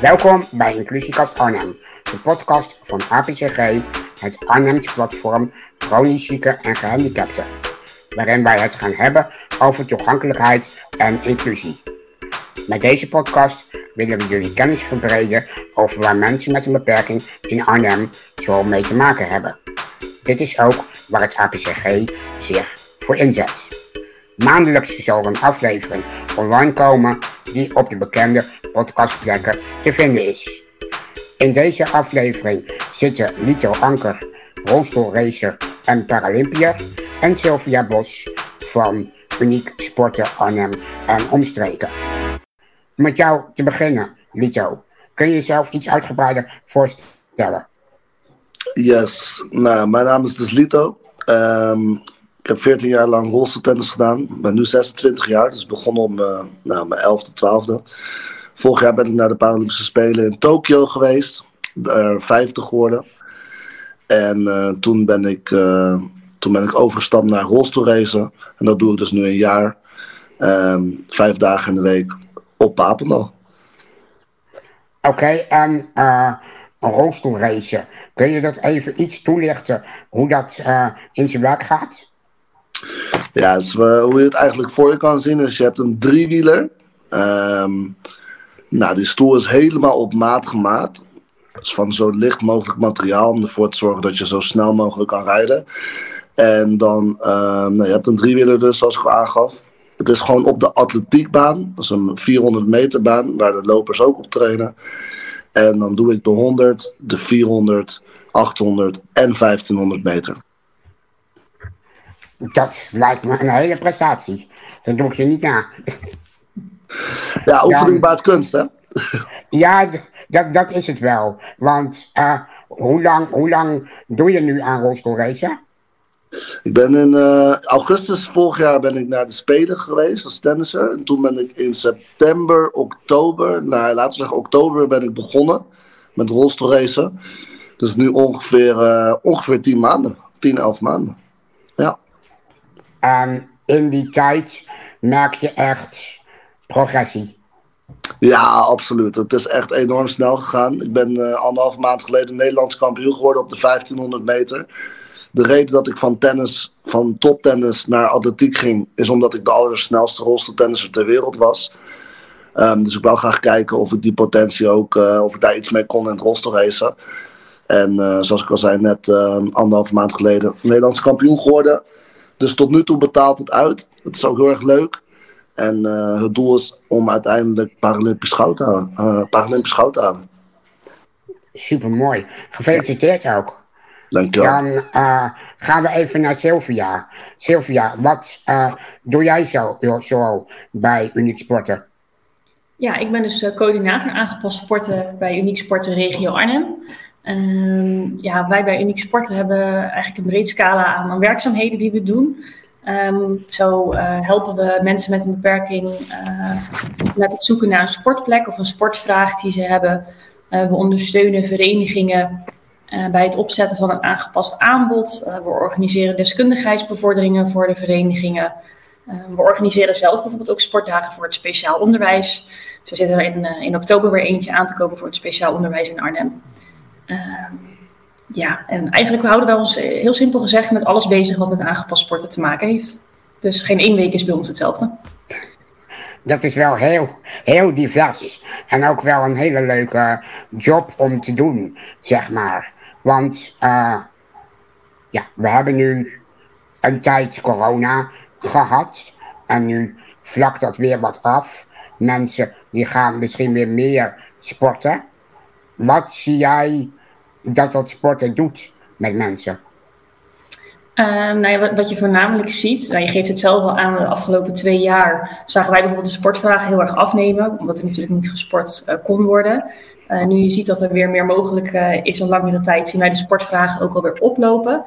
Welkom bij Inclusiekast Arnhem, de podcast van APCG, het Arnhems platform chronisch zieken en gehandicapten, waarin wij het gaan hebben over toegankelijkheid en inclusie. Met deze podcast willen we jullie kennis verbreden over waar mensen met een beperking in Arnhem zo mee te maken hebben. Dit is ook waar het APCG zich voor inzet. Maandelijks zal er een aflevering online komen die op de bekende podcastplekken te vinden is. In deze aflevering zitten Lito Anker, rolstoelracer en Paralympier en Sylvia Bos van Uniek Sporten Arnhem en omstreken. Met jou te beginnen, Lito. Kun je jezelf iets uitgebreider voorstellen? Yes, nou, mijn naam is dus Lito. Ehm, heb 14 jaar lang rolstoeltennis gedaan. Ik ben nu 26 jaar, dus begonnen om uh, nou, mijn 11e, 12e. Vorig jaar ben ik naar de Paralympische Spelen in Tokio geweest. Daar 50 geworden. En uh, toen, ben ik, uh, toen ben ik overgestapt naar rolstoelracen. En dat doe ik dus nu een jaar. Um, vijf dagen in de week op Papendal. Oké, en uh, rolstoelracen. Kun je dat even iets toelichten hoe dat in zijn werk gaat? Ja, hoe je het eigenlijk voor je kan zien is, je hebt een driewieler. Um, nou, die stoel is helemaal op maat gemaakt. Dus van zo licht mogelijk materiaal om ervoor te zorgen dat je zo snel mogelijk kan rijden. En dan, um, nou, je hebt een driewieler dus, zoals ik al aangaf. Het is gewoon op de atletiekbaan. Dat is een 400 meter baan, waar de lopers ook op trainen. En dan doe ik de 100, de 400, 800 en 1500 meter. Dat lijkt me een hele prestatie. Dat doe ik je niet na. Ja, oefening ja, baat kunst, hè? Ja, dat, dat is het wel. Want uh, hoe, lang, hoe lang doe je nu aan rolstoelracen? Ik ben in uh, augustus vorig jaar ben ik naar de Spelen geweest als tennisser. En toen ben ik in september, oktober, nou laten we zeggen oktober ben ik begonnen met rolstoelracen. Dus nu ongeveer, uh, ongeveer 10 maanden, 10, 11 maanden. Ja. En in die tijd merk je echt progressie. Ja, absoluut. Het is echt enorm snel gegaan. Ik ben uh, anderhalf maand geleden Nederlands kampioen geworden op de 1500 meter. De reden dat ik van tennis, van toptennis naar atletiek ging, is omdat ik de allersnelste rolstoeltennisser ter wereld was. Um, dus ik wou graag kijken of ik die potentie ook, uh, of ik daar iets mee kon in het rolstoelracen. En uh, zoals ik al zei, net anderhalf maand geleden Nederlands kampioen geworden. Dus tot nu toe betaalt het uit. Het is ook heel erg leuk. En uh, het doel is om uiteindelijk Paralympisch goud te halen. Uh, Paralympisch goud te halen. Super mooi. Gefeliciteerd ja. ook. Dankjewel. Dan uh, gaan we even naar Sylvia. Sylvia, wat doe jij zo, zo bij Uniek Sporten? Ja, ik ben dus coördinator aangepast sporten bij Uniek Sporten Regio Arnhem. Um, ja, wij bij Uniek Sporten hebben eigenlijk een breed scala aan, werkzaamheden die we doen. Um, zo uh, helpen we mensen met een beperking uh, met het zoeken naar een sportplek of een sportvraag die ze hebben. Uh, we ondersteunen verenigingen bij het opzetten van een aangepast aanbod. we organiseren deskundigheidsbevorderingen voor de verenigingen. we organiseren zelf bijvoorbeeld ook sportdagen voor het speciaal onderwijs. Zo zit er in, in oktober weer eentje aan te komen voor het speciaal onderwijs in Arnhem. Ehm, ja, en eigenlijk houden wij ons eh, heel simpel gezegd met alles bezig wat met aangepast sporten te maken heeft. Dus geen één week is bij ons hetzelfde. Dat is wel heel, heel divers. En ook wel een hele leuke job om te doen, zeg maar. Want uh, ja, we hebben nu een tijd corona gehad. En nu vlakt dat weer wat af. Mensen die gaan misschien weer meer sporten. Wat zie jij dat dat sporten doet met mensen? Uh, nou ja, wat, je voornamelijk ziet, nou, je geeft het zelf al aan, de afgelopen twee jaar zagen wij bijvoorbeeld de sportvragen heel erg afnemen, omdat er natuurlijk niet gesport uh, kon worden. Uh, nu je ziet dat er weer meer mogelijk is een langere tijd, zien wij de sportvragen ook alweer oplopen.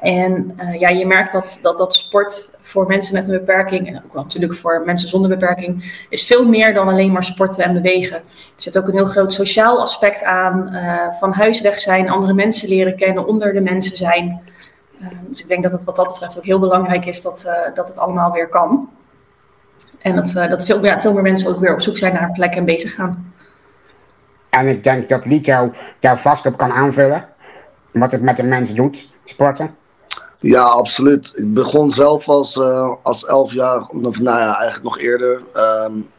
En ja, je merkt dat, dat dat sport voor mensen met een beperking, en ook natuurlijk voor mensen zonder beperking, is veel meer dan alleen maar sporten en bewegen. Er zit ook een heel groot sociaal aspect aan, uh, van huis weg zijn, andere mensen leren kennen, onder de mensen zijn. Uh, dus ik denk dat het wat dat betreft ook heel belangrijk is dat, dat het allemaal weer kan. En dat, dat veel, ja, veel meer mensen ook weer op zoek zijn naar een plek en bezig gaan. En ik denk dat Lito daar vast op kan aanvullen. Wat het met de mens doet, sporten. Ja, absoluut. Ik begon zelf als, uh, als elf jaar, nou ja, eigenlijk nog eerder. Um,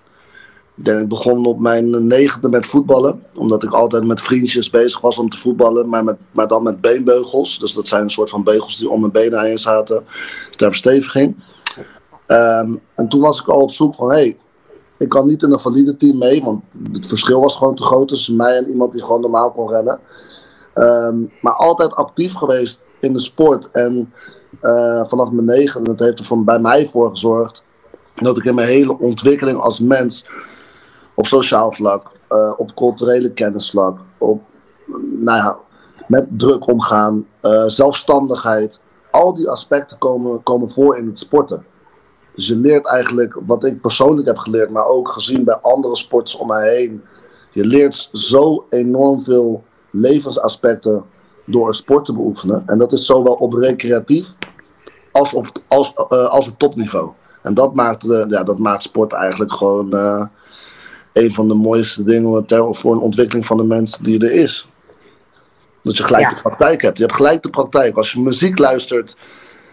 ik, begon op mijn negende met voetballen. Omdat ik altijd met vriendjes bezig was om te voetballen. Maar, met, maar dan met beenbeugels. Dus dat zijn een soort van beugels die om mijn benen heen zaten. Ter versteviging. Um, en toen was ik al op zoek van... Hey, ik kan niet in een valide team mee. Want het verschil was gewoon te groot tussen mij en iemand die gewoon normaal kon rennen. Um, maar altijd actief geweest in de sport. En uh, vanaf mijn negen, dat heeft er van bij mij voor gezorgd dat ik in mijn hele ontwikkeling als mens op sociaal vlak, uh, op culturele kennisvlak, op nou ja, met druk omgaan, uh, zelfstandigheid. Al die aspecten komen, komen voor in het sporten. Dus je leert eigenlijk wat ik persoonlijk heb geleerd, maar ook gezien bij andere sporters om mij heen. Je leert zo enorm veel levensaspecten door sport te beoefenen. En dat is zowel op recreatief als op, als, uh, als op topniveau. En dat maakt, uh, ja, dat maakt sport eigenlijk gewoon uh, een van de mooiste dingen ter, voor een ontwikkeling van de mens die er is. Dat je gelijk ja. de praktijk hebt. Je hebt gelijk de praktijk. Als je muziek luistert,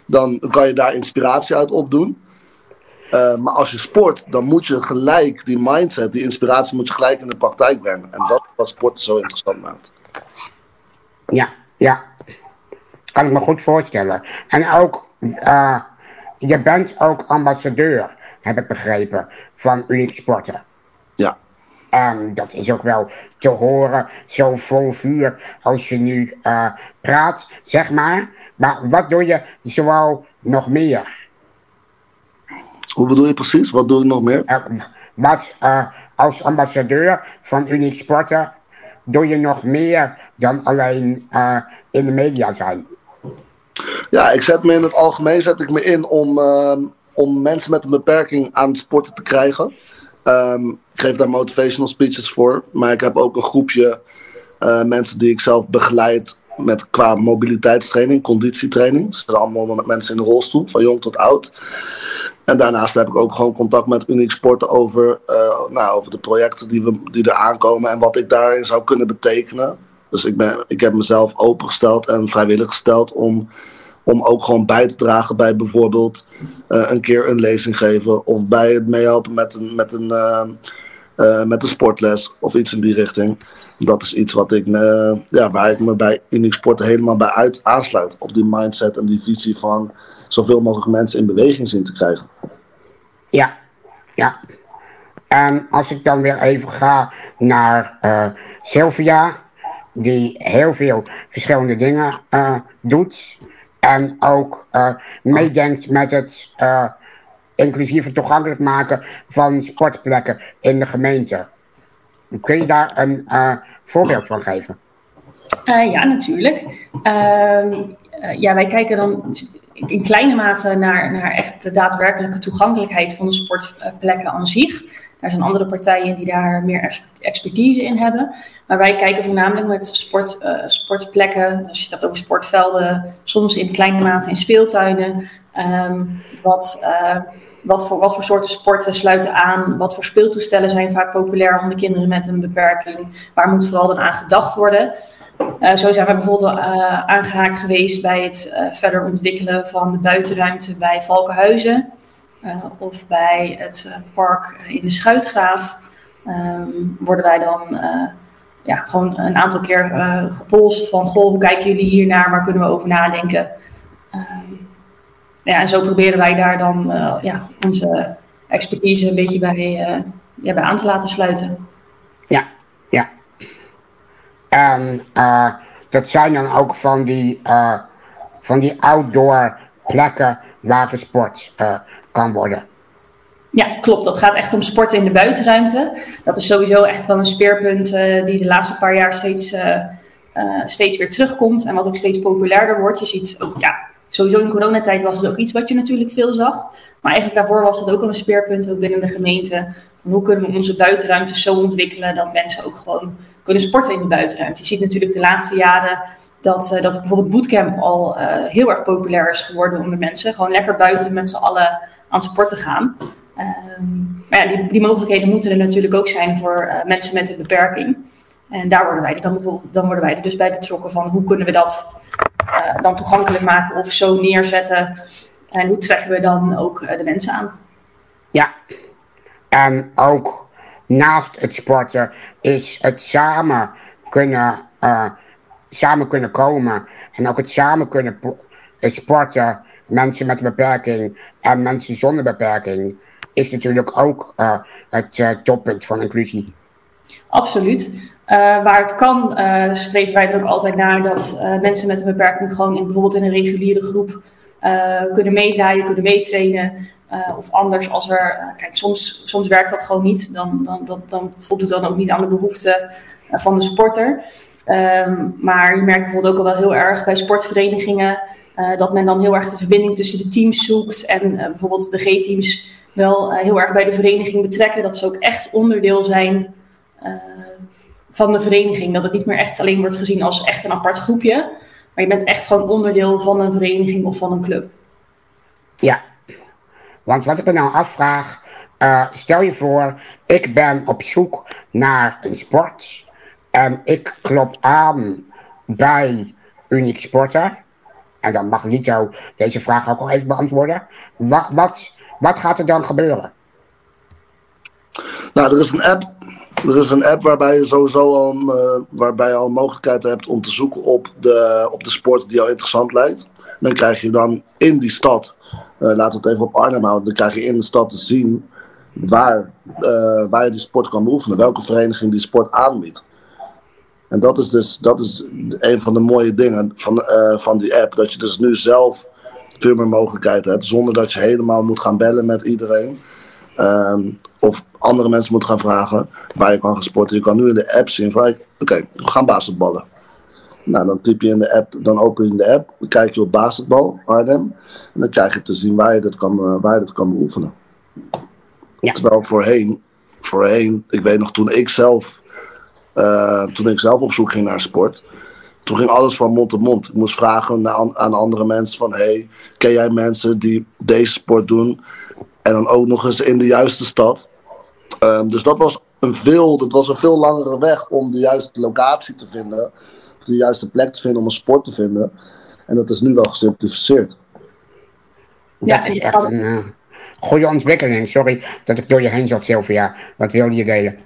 dan kan je daar inspiratie uit opdoen. Uh, maar als je sport, dan moet je gelijk die mindset, die inspiratie moet je gelijk in de praktijk brengen. En dat is wat sport zo interessant maakt. Ja, ja. Kan ik me goed voorstellen. En ook, uh, je bent ook ambassadeur, heb ik begrepen, van Unique Sporten. Ja. En dat is ook wel te horen, zo vol vuur als je nu uh, praat, zeg maar. Maar wat doe je zoal nog meer? Hoe bedoel je precies? Wat doe ik nog meer? Uh, wat als ambassadeur van Unique Sporten doe je nog meer dan alleen uh, in de media zijn? Ja, ik zet me in het algemeen zet ik me in om, uh, om mensen met een beperking aan het sporten te krijgen. Um, ik geef daar motivational speeches voor, maar ik heb ook een groepje uh, mensen die ik zelf begeleid met qua mobiliteitstraining, conditietraining. Ze zijn allemaal met mensen in de rolstoel, van jong tot oud. En daarnaast heb ik ook gewoon contact met Unique Sporten over, uh, nou, over de projecten die, we, die er aankomen en wat ik daarin zou kunnen betekenen. Dus ik, ben, ik heb mezelf opengesteld en vrijwillig gesteld om, om ook gewoon bij te dragen bij bijvoorbeeld uh, een keer een lezing geven of bij het meehelpen met een, met een, uh, met een sportles of iets in die richting. Dat is iets wat ik, ja, waar ik me bij Unique Sporten helemaal bij uit aansluit. Op die mindset en die visie van zoveel mogelijk mensen in beweging zien te krijgen. Ja, ja. En als ik dan weer even ga naar uh, Sylvia, die heel veel verschillende dingen uh, doet. En ook uh, meedenkt met het inclusief het toegankelijk maken van sportplekken in de gemeente. Kun je daar een voorbeeld van geven? ja, natuurlijk. Ehm, ja, wij kijken dan in kleine mate naar, naar echt de daadwerkelijke toegankelijkheid van de sportplekken aan zich. Daar zijn andere partijen die daar meer expertise in hebben. Maar wij kijken voornamelijk met sport, uh, sportplekken, als je het over sportvelden, soms in kleine mate in speeltuinen. Um, wat, uh, wat, voor, wat voor soorten sporten sluiten aan? Wat voor speeltoestellen zijn vaak populair onder kinderen met een beperking? Waar moet vooral dan aan gedacht worden? Uh, zo zijn we bijvoorbeeld uh, aangehaakt geweest bij het uh, verder ontwikkelen van de buitenruimte bij Valkenhuizen. of bij het park in de Schuitgraaf. Um, worden wij dan ja, gewoon een aantal keer gepolst van, goh, hoe kijken jullie hiernaar? Waar kunnen we over nadenken? Um, ja, en zo proberen wij daar dan ja, onze expertise een beetje bij, ja, bij aan te laten sluiten. Ja, ja. En uh, dat zijn dan ook van die, uh, van die outdoor plekken waar gesport uh, kan worden. Ja, klopt. Dat gaat echt om sporten in de buitenruimte. Dat is sowieso echt wel een speerpunt die de laatste paar jaar steeds, steeds weer terugkomt. En wat ook steeds populairder wordt. Je ziet ook, ja, sowieso in coronatijd was het ook iets wat je natuurlijk veel zag. Maar eigenlijk daarvoor was het ook al een speerpunt ook binnen de gemeente. Hoe kunnen we onze buitenruimtes zo ontwikkelen dat mensen ook gewoon kunnen sporten in de buitenruimte. Je ziet natuurlijk de laatste jaren dat, uh, dat bijvoorbeeld bootcamp al uh, heel erg populair is geworden onder mensen. Gewoon lekker buiten met z'n allen aan sporten gaan. Um, maar ja, die, die, mogelijkheden moeten er natuurlijk ook zijn voor uh, mensen met een beperking. En daar worden wij, dan, dan worden wij er dus bij betrokken van hoe kunnen we dat dan toegankelijk maken of zo neerzetten. En hoe trekken we dan ook de mensen aan. Ja, en ook naast het sporten is het samen kunnen, samen kunnen komen en ook het samen kunnen sporten, mensen met een beperking en mensen zonder beperking, is natuurlijk ook uh, het uh, toppunt van inclusie. Absoluut. Uh, waar het kan, streven wij ook altijd naar dat mensen met een beperking gewoon in, bijvoorbeeld in een reguliere groep kunnen meedraaien, kunnen meetrainen. of anders, als er, kijk, soms, soms werkt dat gewoon niet. Dan, dan, dan, dan voldoet dan ook niet aan de behoeften van de sporter. Um, maar je merkt bijvoorbeeld ook al wel heel erg bij sportverenigingen uh, dat men dan heel erg de verbinding tussen de teams zoekt en uh, bijvoorbeeld de G-teams wel uh, heel erg bij de vereniging betrekken. Dat ze ook echt onderdeel zijn van de vereniging. Dat het niet meer echt alleen wordt gezien als echt een apart groepje, maar je bent echt gewoon onderdeel van een vereniging of van een club. Ja, want wat ik me nou afvraag, stel je voor, ik ben op zoek naar een sport en ik klop aan bij Unique Sporten. En dan mag Lito deze vraag ook al even beantwoorden. Wat, wat, wat gaat er dan gebeuren? Nou, er is een app. Er is een app waarbij je sowieso al, uh, waarbij je al mogelijkheid hebt om te zoeken op de, op de sport die jou interessant lijkt. Dan krijg je dan in die stad, uh, laten we het even op Arnhem houden, dan krijg je in de stad te zien waar, uh, waar je die sport kan beoefenen. Welke vereniging die sport aanbiedt. En dat is dus dat is een van de mooie dingen van, van die app. Dat je dus nu zelf veel meer mogelijkheden hebt. Zonder dat je helemaal moet gaan bellen met iedereen. Of andere mensen moet gaan vragen waar je kan gaan sporten. Je kan nu in de app zien van oké, okay, we gaan basketballen. Nou, dan typ je in de app, dan open je in de app, dan kijk je op basketbal, Arnhem. En dan krijg je te zien waar je dat kan, uh, waar je dat kan beoefenen. Ja. Terwijl voorheen, voorheen, ik weet nog toen ik zelf uh, toen ik zelf op zoek ging naar sport. Toen ging alles van mond tot mond. Ik moest vragen naar, aan andere mensen van... Hey, ken jij mensen die deze sport doen? En dan ook nog eens in de juiste stad. Um, dus dat was, een veel, dat was een veel langere weg om de juiste locatie te vinden. Of de juiste plek te vinden om een sport te vinden. En dat is nu wel gesimplificeerd. Ja, dat is echt een uh, goede ontwikkeling. Sorry dat ik door je heen zat, Sylvia. Wat wilde je delen?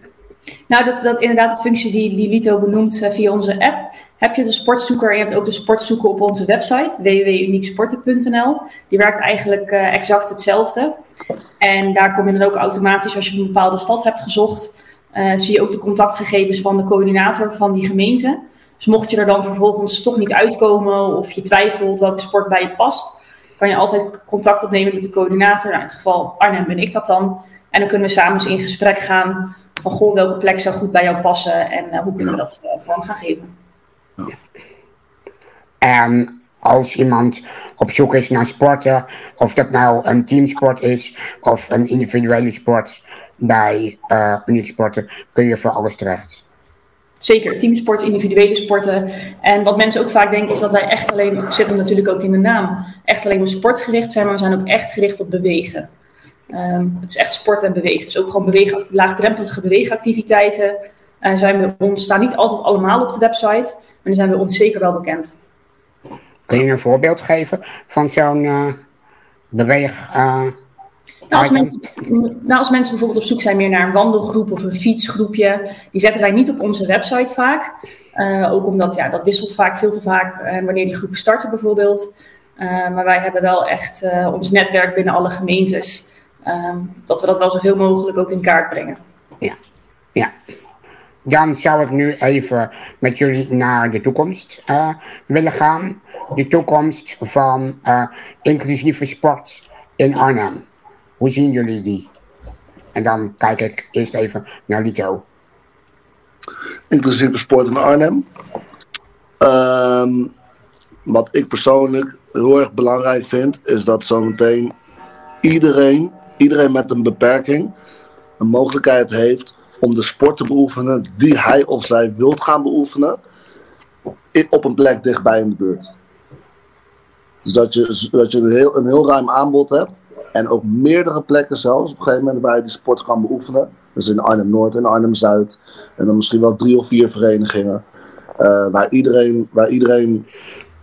Nou, dat, dat inderdaad de functie die, die Lito benoemt uh, via onze app. Heb je de sportzoeker en je hebt ook de sportzoeker op onze website www.unieksporten.nl. Die werkt eigenlijk uh, exact hetzelfde. En daar kom je dan ook automatisch, als je een bepaalde stad hebt gezocht, uh, zie je ook de contactgegevens van de coördinator van die gemeente. Dus mocht je er dan vervolgens toch niet uitkomen of je twijfelt welke sport bij je past, kan je altijd contact opnemen met de coördinator. Nou, in het geval Arnhem ben ik dat dan. En dan kunnen we samen eens in gesprek gaan van goh, welke plek zou goed bij jou passen en uh, hoe kunnen we dat uh, vorm gaan geven. En als iemand op zoek is naar sporten, of dat nou een teamsport is of een individuele sport bij uh, Sporten, kun je voor alles terecht. Zeker, teamsport, individuele sporten. En wat mensen ook vaak denken is dat wij echt alleen, het zit hem natuurlijk ook in de naam, echt alleen op sport gericht zijn, maar we zijn ook echt gericht op bewegen. Um, het is echt sport en bewegen. Dus ook gewoon bewegen, laagdrempelige beweegactiviteiten uh, zijn bij ons, staan niet altijd allemaal op de website, maar die zijn bij ons zeker wel bekend. Kun je een voorbeeld geven van zo'n uh, beweeg... Uh, nou, als, mensen, nou, als mensen bijvoorbeeld op zoek zijn meer naar een wandelgroep of een fietsgroepje, die zetten wij niet op onze website vaak. Uh, ook omdat ja, dat wisselt vaak veel te vaak wanneer die groepen starten bijvoorbeeld. maar wij hebben wel echt ons netwerk binnen alle gemeentes. Um, dat we dat wel zoveel mogelijk ook in kaart brengen. Ja, ja. Dan zou ik nu even met jullie naar de toekomst uh, willen gaan. De toekomst van uh, inclusieve sport in Arnhem. Hoe zien jullie die? En dan kijk ik eerst even naar Lito. Inclusieve sport in Arnhem. Um, wat ik persoonlijk heel erg belangrijk vind, is dat zometeen iedereen iedereen met een beperking een mogelijkheid heeft om de sport te beoefenen die hij of zij wilt gaan beoefenen op een plek dichtbij in de buurt. Dus dat je, dat je een, heel, een heel ruim aanbod hebt en ook meerdere plekken zelfs op een gegeven moment waar je die sport kan beoefenen Dus in Arnhem-Noord en Arnhem-Zuid. En dan misschien wel drie of vier verenigingen. Uh, waar iedereen, waar iedereen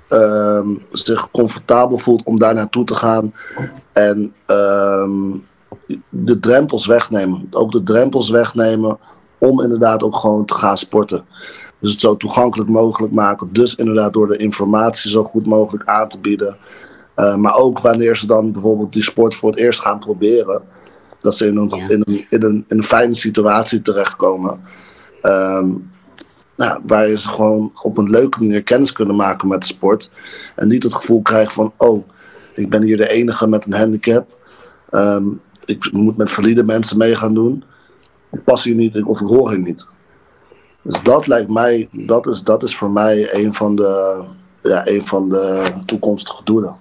uh, zich comfortabel voelt om daar naartoe te gaan. En uh, de drempels wegnemen. Ook de drempels wegnemen om inderdaad ook gewoon te gaan sporten. Dus het zo toegankelijk mogelijk maken. Dus inderdaad door de informatie zo goed mogelijk aan te bieden. Uh, maar ook wanneer ze dan bijvoorbeeld die sport voor het eerst gaan proberen. Dat ze in een, ja. in een, in een, in een fijne situatie terechtkomen. Um, nou, waar ze gewoon op een leuke manier kennis kunnen maken met de sport. En niet het gevoel krijgen van, oh, ik ben hier de enige met een handicap. Um, ik moet met valide mensen mee gaan doen. Ik pas hier niet of ik hoor hier niet. Dus dat lijkt mij, dat is, dat is voor mij een van de, ja, een van de toekomstige doelen.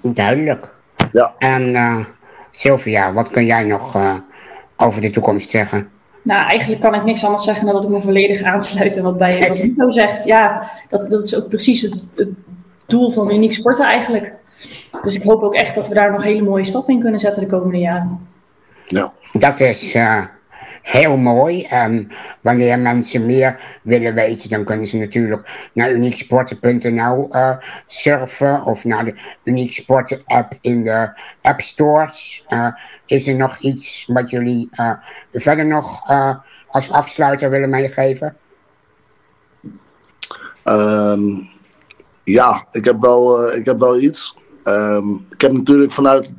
Duidelijk. Ja. En uh, Sylvia, wat kun jij nog uh, over de toekomst zeggen? Nou, eigenlijk kan ik niks anders zeggen dan dat ik me volledig aansluit en wat bij wat Nico zegt. Ja, dat, dat is ook precies het, het doel van uniek sporten eigenlijk. Dus ik hoop ook echt dat we daar nog hele mooie stappen in kunnen zetten de komende jaren. Ja. Dat is uh, heel mooi. En wanneer mensen meer willen weten, dan kunnen ze natuurlijk naar unieksporten.nl uh, surfen of naar de Uniek Sporten app in de App Stores. Uh, is er nog iets wat jullie verder nog als afsluiter willen meegeven? Um, ja, ik heb wel, ik heb wel iets. Um, ik heb natuurlijk vanuit,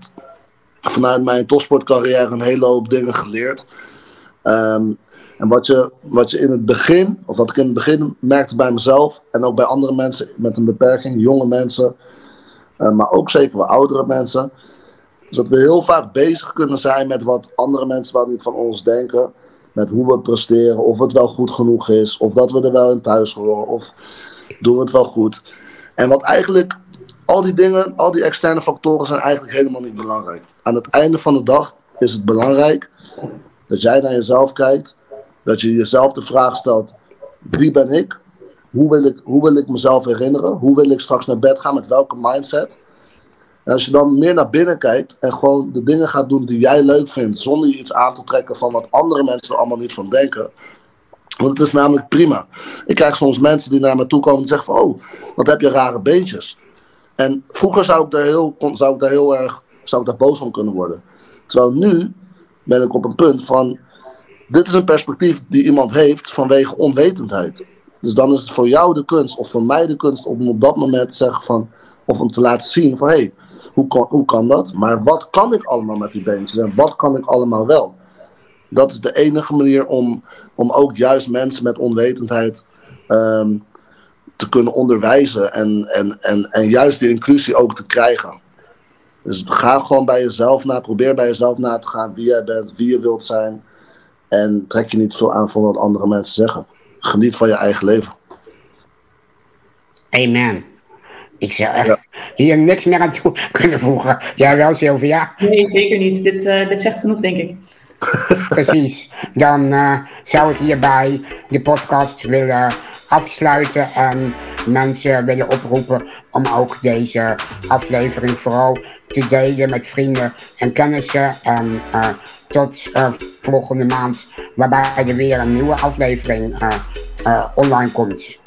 vanuit mijn topsportcarrière een hele hoop dingen geleerd. Um, en wat je, wat je in het begin, of wat ik in het begin merkte bij mezelf en ook bij andere mensen met een beperking, jonge mensen, uh, maar ook zeker wel oudere mensen, is dat we heel vaak bezig kunnen zijn met wat andere mensen wel niet van ons denken. Met hoe we presteren, of het wel goed genoeg is, of dat we er wel in thuis horen, of doen we het wel goed. En wat eigenlijk al die dingen, al die externe factoren zijn eigenlijk helemaal niet belangrijk. Aan het einde van de dag is het belangrijk dat jij naar jezelf kijkt, dat je jezelf de vraag stelt: wie ben ik? Hoe wil ik, hoe wil ik mezelf herinneren? Hoe wil ik straks naar bed gaan? Met welke mindset? En als je dan meer naar binnen kijkt en gewoon de dingen gaat doen die jij leuk vindt, zonder iets aan te trekken van wat andere mensen er allemaal niet van denken. Want het is namelijk prima. Ik krijg soms mensen die naar me toe komen en zeggen van, oh, wat heb je rare beentjes. En vroeger zou ik daar heel, zou ik daar heel erg zou ik daar boos om kunnen worden. Terwijl nu ben ik op een punt van. Dit is een perspectief die iemand heeft vanwege onwetendheid. Dus dan is het voor jou de kunst, of voor mij de kunst, om op dat moment te zeggen van. Of om te laten zien van hé, hey, hoe, kan, hoe kan dat? Maar wat kan ik allemaal met die beentjes en wat kan ik allemaal wel? Dat is de enige manier om, om ook juist mensen met onwetendheid um, te kunnen onderwijzen en, en, en, en juist die inclusie ook te krijgen. Dus ga gewoon bij jezelf na, probeer bij jezelf na te gaan wie jij bent, wie je wilt zijn. En trek je niet veel aan van wat andere mensen zeggen. Geniet van je eigen leven. Amen. Ik zou echt ja. hier niks meer aan toe kunnen voegen. Jij wel, Sylvia? Nee, zeker niet. Dit, uh, dit zegt genoeg, denk ik. Precies. Dan uh, zou ik hierbij de podcast willen afsluiten en mensen willen oproepen om ook deze aflevering vooral te delen met vrienden en kennissen. En uh, tot uh, volgende maand, waarbij er weer een nieuwe aflevering uh, online komt.